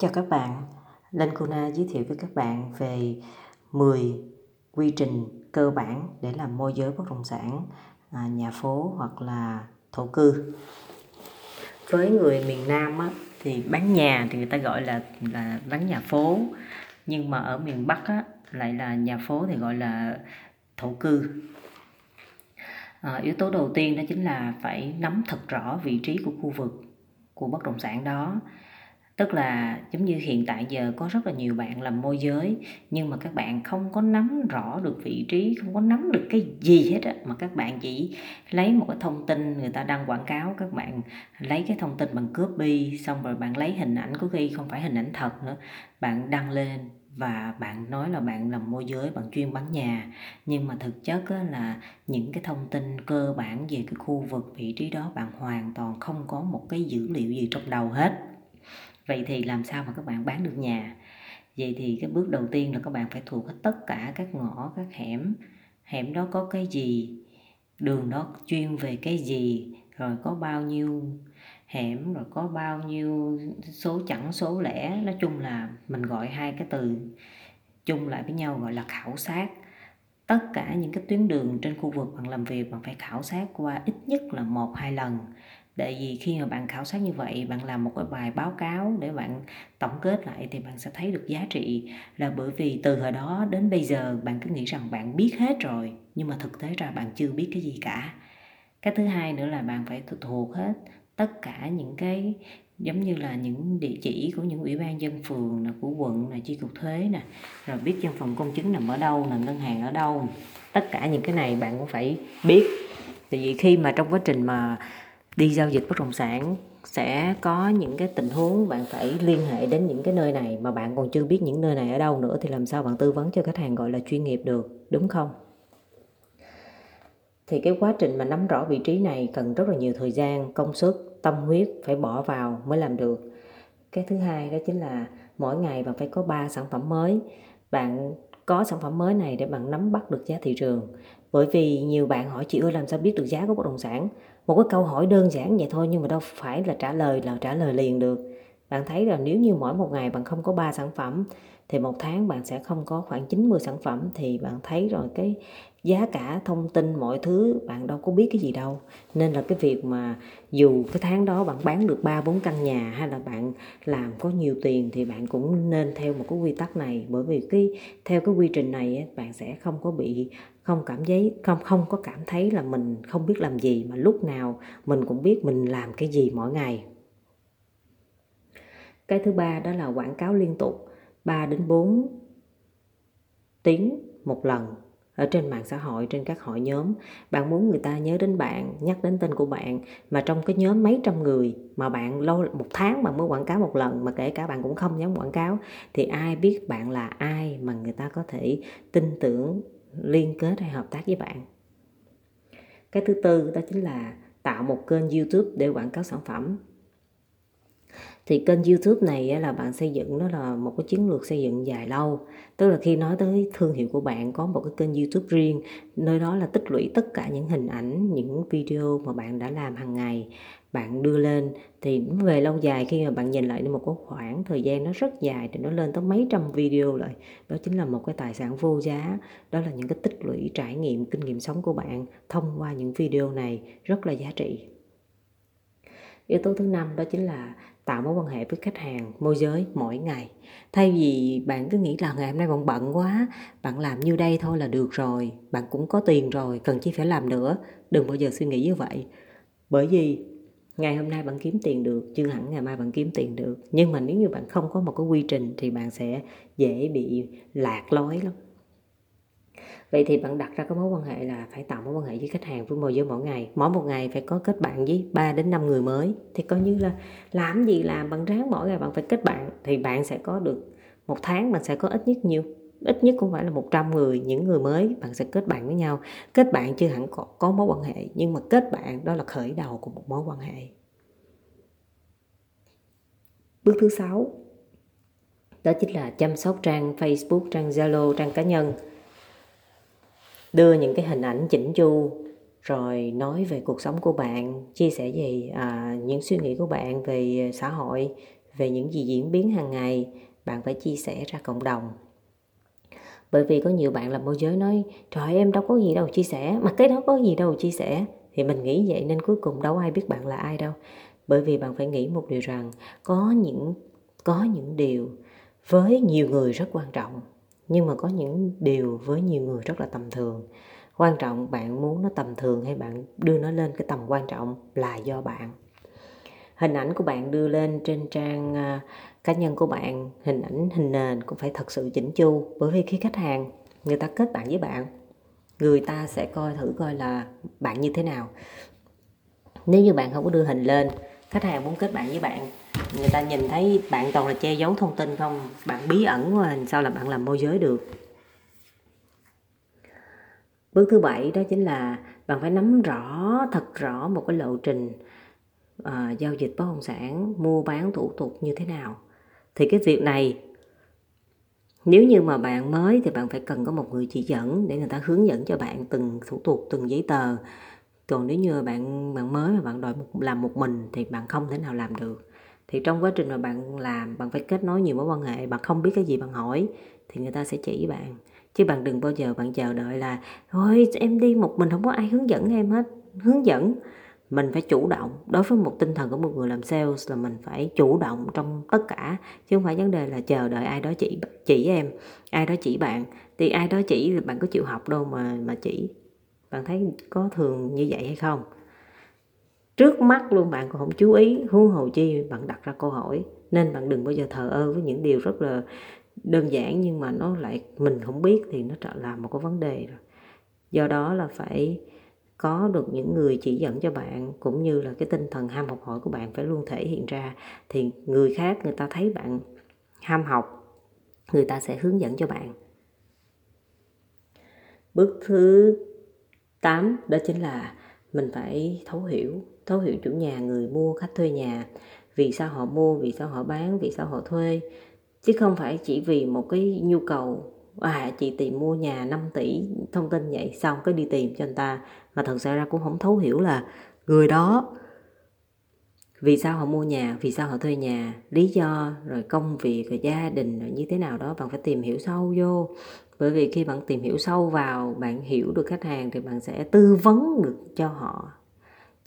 Chào các bạn, Linh Kuna giới thiệu với các bạn về 10 quy trình cơ bản để làm môi giới bất động sản, à, nhà phố hoặc là thổ cư. Với người miền Nam á, thì bán nhà thì người ta gọi là là bán nhà phố, nhưng mà ở miền Bắc á, lại là nhà phố thì gọi là thổ cư. À, yếu tố đầu tiên đó chính là phải nắm thật rõ vị trí của khu vực của bất động sản đó tức là giống như hiện tại giờ có rất là nhiều bạn làm môi giới, nhưng mà các bạn không có nắm rõ được vị trí, không có nắm được cái gì hết á, mà các bạn chỉ lấy một cái thông tin người ta đăng quảng cáo, các bạn lấy cái thông tin bằng copy, xong rồi bạn lấy hình ảnh có khi không phải hình ảnh thật nữa. Bạn đăng lên và bạn nói là bạn làm môi giới, bạn chuyên bán nhà. Nhưng mà thực chất là những cái thông tin cơ bản về cái khu vực vị trí đó bạn hoàn toàn không có một cái dữ liệu gì trong đầu hết vậy thì làm sao mà các bạn bán được nhà? Vậy thì cái bước đầu tiên là các bạn phải thuộc hết tất cả các ngõ, các hẻm. Hẻm đó có cái gì? Đường đó chuyên về cái gì? Rồi có bao nhiêu hẻm? Rồi có bao nhiêu số chẵn số lẻ? Nói chung là mình gọi hai cái từ chung lại với nhau gọi là khảo sát. Tất cả những cái tuyến đường trên khu vực bạn làm việc bạn phải khảo sát qua ít nhất là một, hai lần tại vì khi mà bạn khảo sát như vậy, bạn làm một cái bài báo cáo để bạn tổng kết lại thì bạn sẽ thấy được giá trị. Là bởi vì từ hồi đó đến bây giờ, bạn cứ nghĩ rằng bạn biết hết rồi, nhưng mà thực tế ra bạn chưa biết cái gì cả. Cái thứ hai nữa là bạn phải thuộc hết tất cả những cái, giống như là những địa chỉ của những ủy ban dân phường là của quận là chi cục thuế nè, rồi biết văn phòng công chứng nằm ở đâu là ngân hàng ở đâu. Tất cả những cái này bạn cũng phải biết. Tại vì khi mà trong quá trình mà đi giao dịch bất động sản sẽ có những cái tình huống bạn phải liên hệ đến những cái nơi này mà bạn còn chưa biết những nơi này ở đâu nữa thì làm sao bạn tư vấn cho khách hàng gọi là chuyên nghiệp được, đúng không? Thì cái quá trình mà nắm rõ vị trí này cần rất là nhiều thời gian, công sức, tâm huyết phải bỏ vào mới làm được. Cái thứ hai đó chính là mỗi ngày bạn phải có 3 sản phẩm mới. Bạn có sản phẩm mới này để bạn nắm bắt được giá thị trường. Bởi vì nhiều bạn hỏi chị ơi, làm sao biết được giá của bất động sản? Một cái câu hỏi đơn giản vậy thôi, nhưng mà đâu phải là trả lời, là trả lời liền được bạn thấy là nếu như mỗi một ngày bạn không có 3 sản phẩm, thì một tháng bạn sẽ không có khoảng 90 sản phẩm, thì bạn thấy rồi cái giá cả thông tin mọi thứ bạn đâu có biết cái gì đâu. Nên là cái việc mà dù cái tháng đó bạn bán được ba bốn căn nhà hay là bạn làm có nhiều tiền thì bạn cũng nên theo một cái quy tắc này. Bởi vì cái, theo cái quy trình này bạn sẽ không có bị, không cảm thấy không không có cảm thấy là mình không biết làm gì, mà lúc nào mình cũng biết mình làm cái gì mỗi ngày cái thứ ba đó là quảng cáo liên tục. 3 đến 4 tiếng một lần ở trên mạng xã hội, trên các hội nhóm. Bạn muốn người ta nhớ đến bạn, nhắc đến tên của bạn, mà trong cái nhóm mấy trăm người mà bạn lâu một tháng bạn mới quảng cáo một lần, mà kể cả bạn cũng không dám quảng cáo, thì ai biết bạn là ai mà người ta có thể tin tưởng, liên kết hay hợp tác với bạn. Cái thứ tư đó chính là tạo một kênh youtube để quảng cáo sản phẩm thì kênh youtube này là bạn xây dựng nó là một cái chiến lược xây dựng dài lâu. Tức là khi nói tới thương hiệu của bạn, có một cái kênh youtube riêng, nơi đó là tích lũy tất cả những hình ảnh, những video mà bạn đã làm hàng ngày, bạn đưa lên. Thì về lâu dài, khi mà bạn nhìn lại một cái khoảng thời gian nó rất dài, thì nó lên tới mấy trăm video lại. Đó chính là một cái tài sản vô giá. Đó là những cái tích lũy trải nghiệm, kinh nghiệm sống của bạn thông qua những video này, rất là giá trị. Yếu tố thứ năm đó chính là tạo mối quan hệ với khách hàng, môi giới mỗi ngày. Thay vì bạn cứ nghĩ là ngày hôm nay bạn bận quá, bạn làm như đây thôi là được rồi, bạn cũng có tiền rồi, cần chi phải làm nữa. Đừng bao giờ suy nghĩ như vậy. Bởi vì ngày hôm nay bạn kiếm tiền được, chưa hẳn ngày mai bạn kiếm tiền được. Nhưng mà nếu như bạn không có một cái quy trình thì bạn sẽ dễ bị lạc lối lắm vậy thì bạn đặt ra cái mối quan hệ là phải tạo mối quan hệ với khách hàng với môi giới mỗi ngày. Mỗi một ngày phải có kết bạn với 3 đến 5 người mới. Thì coi như là làm gì làm bạn ráng mỗi ngày bạn phải kết bạn. Thì bạn sẽ có được một tháng bạn sẽ có ít nhất nhiêu? Ít nhất cũng phải là 100 người những người mới bạn sẽ kết bạn với nhau. Kết bạn chưa hẳn có, có mối quan hệ nhưng mà kết bạn đó là khởi đầu của một mối quan hệ. Bước thứ sáu đó chính là chăm sóc trang Facebook trang Zalo trang cá nhân đưa những cái hình ảnh chỉnh chu rồi nói về cuộc sống của bạn chia sẻ về à, những suy nghĩ của bạn về xã hội về những gì diễn biến hàng ngày bạn phải chia sẻ ra cộng đồng. Bởi vì có nhiều bạn làm môi giới nói trời em đâu có gì đâu chia sẻ. Mà cái đó có gì đâu chia sẻ. Thì mình nghĩ vậy nên cuối cùng đâu ai biết bạn là ai đâu. Bởi vì bạn phải nghĩ một điều rằng có những có những điều với nhiều người rất quan trọng nhưng mà có những điều với nhiều người rất là tầm thường. Quan trọng bạn muốn nó tầm thường hay bạn đưa nó lên cái tầm quan trọng là do bạn. Hình ảnh của bạn đưa lên trên trang à, cá nhân của bạn, hình ảnh, hình nền cũng phải thật sự chỉnh chu bởi vì khi khách hàng, người ta kết bạn với bạn, người ta sẽ coi thử coi là bạn như thế nào. Nếu như bạn không có đưa hình lên, khách hàng muốn kết bạn với bạn người ta nhìn thấy bạn toàn là che giấu thông tin không? Bạn bí ẩn quá sao là bạn làm môi giới được? Bước thứ bảy đó chính là bạn phải nắm rõ thật rõ một cái lộ trình uh, giao dịch bất động sản mua bán thủ tục như thế nào. Thì cái việc này nếu như mà bạn mới thì bạn phải cần có một người chỉ dẫn để người ta hướng dẫn cho bạn từng thủ tục từng giấy tờ. Còn nếu như bạn bạn mới mà bạn đòi một, làm một mình thì bạn không thể nào làm được thì trong quá trình mà bạn làm, bạn phải kết nối nhiều mối quan hệ, bạn không biết cái gì bạn hỏi, thì người ta sẽ chỉ bạn. Chứ bạn đừng bao giờ bạn chờ đợi là thôi em đi một mình, không có ai hướng dẫn em hết. Hướng dẫn, mình phải chủ động. Đối với một tinh thần của một người làm sales là mình phải chủ động trong tất cả, chứ không phải vấn đề là chờ đợi ai đó chỉ chỉ em, ai đó chỉ bạn. Thì ai đó chỉ thì bạn có chịu học đâu mà mà chỉ. Bạn thấy có thường như vậy hay không? Trước mắt luôn bạn còn không chú ý, huống hồ chi bạn đặt ra câu hỏi, nên bạn đừng bao giờ thờ ơ với những điều rất là đơn giản nhưng mà nó lại, mình không biết thì nó trở làm một cái vấn đề rồi. Do đó là phải có được những người chỉ dẫn cho bạn cũng như là cái tinh thần ham học hỏi của bạn phải luôn thể hiện ra. Thì người khác người ta thấy bạn ham học, người ta sẽ hướng dẫn cho bạn. Bước thứ 8 đó chính là mình phải thấu hiểu thấu hiểu chủ nhà, người mua, khách thuê nhà. Vì sao họ mua, vì sao họ bán, vì sao họ thuê? Chứ không phải chỉ vì một cái nhu cầu à chị tìm mua nhà 5 tỷ, thông tin vậy, xong cái đi tìm cho anh ta. Mà thật sự ra cũng không thấu hiểu là người đó vì sao họ mua nhà, vì sao họ thuê nhà, lý do, rồi công việc, rồi gia đình, rồi như thế nào đó, bạn phải tìm hiểu sâu vô. Bởi vì khi bạn tìm hiểu sâu vào, bạn hiểu được khách hàng thì bạn sẽ tư vấn được cho họ.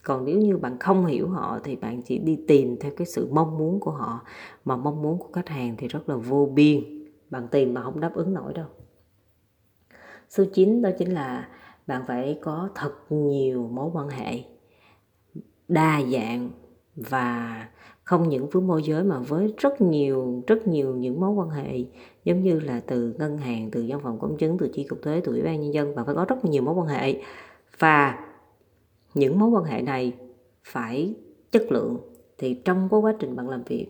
Còn nếu như bạn không hiểu họ thì bạn chỉ đi tìm theo cái sự mong muốn của họ. Mà mong muốn của khách hàng thì rất là vô biên. Bạn tìm mà không đáp ứng nổi đâu. Số 9 đó chính là bạn phải có thật nhiều mối quan hệ đa dạng và không những với môi giới mà với rất nhiều rất nhiều những mối quan hệ, giống như là từ ngân hàng, từ văn phòng công chứng, từ chi cục thuế, từ ủy ban nhân dân và phải có rất nhiều mối quan hệ. Và những mối quan hệ này phải chất lượng. Thì trong cái quá trình bạn làm việc,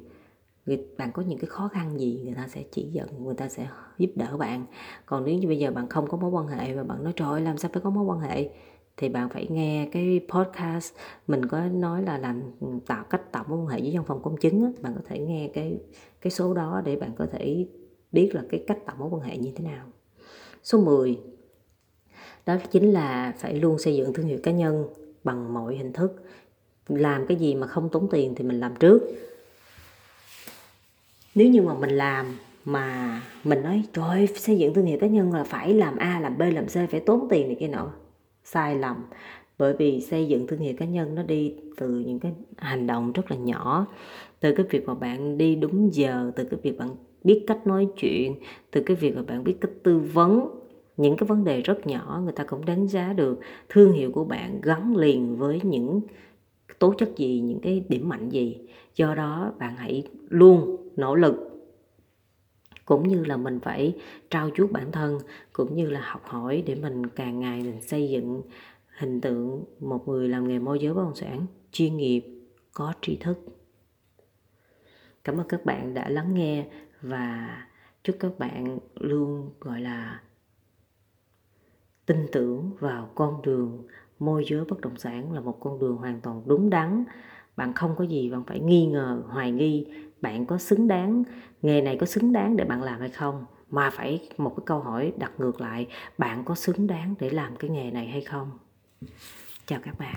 người, bạn có những cái khó khăn gì, người ta sẽ chỉ dẫn, người ta sẽ giúp đỡ bạn. Còn nếu như bây giờ bạn không có mối quan hệ và bạn nói, trời ơi, làm sao phải có mối quan hệ? Thì bạn phải nghe cái podcast. Mình có nói là làm tạo cách tạo mối quan hệ với văn phòng công chứng á, bạn có thể nghe cái cái số đó để bạn có thể biết là cái cách tạo mối quan hệ như thế nào. Số 10 đó chính là phải luôn xây dựng thương hiệu cá nhân bằng mọi hình thức. Làm cái gì mà không tốn tiền thì mình làm trước. Nếu như mà mình làm mà mình nói trời ơi, xây dựng thương hiệu cá nhân là phải làm A làm B làm C phải tốn tiền này kia nọ sai lầm. Bởi vì xây dựng thương hiệu cá nhân nó đi từ những cái hành động rất là nhỏ, từ cái việc mà bạn đi đúng giờ, từ cái việc bạn biết cách nói chuyện, từ cái việc mà bạn biết cách tư vấn. Những cái vấn đề rất nhỏ người ta cũng đánh giá được. Thương hiệu của bạn gắn liền với những tố chất gì, những cái điểm mạnh gì. Do đó bạn hãy luôn nỗ lực cũng như là mình phải trao chuốt bản thân, cũng như là học hỏi để mình càng ngày mình xây dựng hình tượng một người làm nghề môi giới bất động sản, chuyên nghiệp, có tri thức. Cảm ơn các bạn đã lắng nghe và chúc các bạn luôn, gọi là, tin tưởng vào con đường môi giới bất động sản là một con đường hoàn toàn đúng đắn bạn không có gì, bạn phải nghi ngờ, hoài nghi bạn có xứng đáng, nghề này có xứng đáng để bạn làm hay không. Mà phải một cái câu hỏi đặt ngược lại, bạn có xứng đáng để làm cái nghề này hay không? Chào các bạn.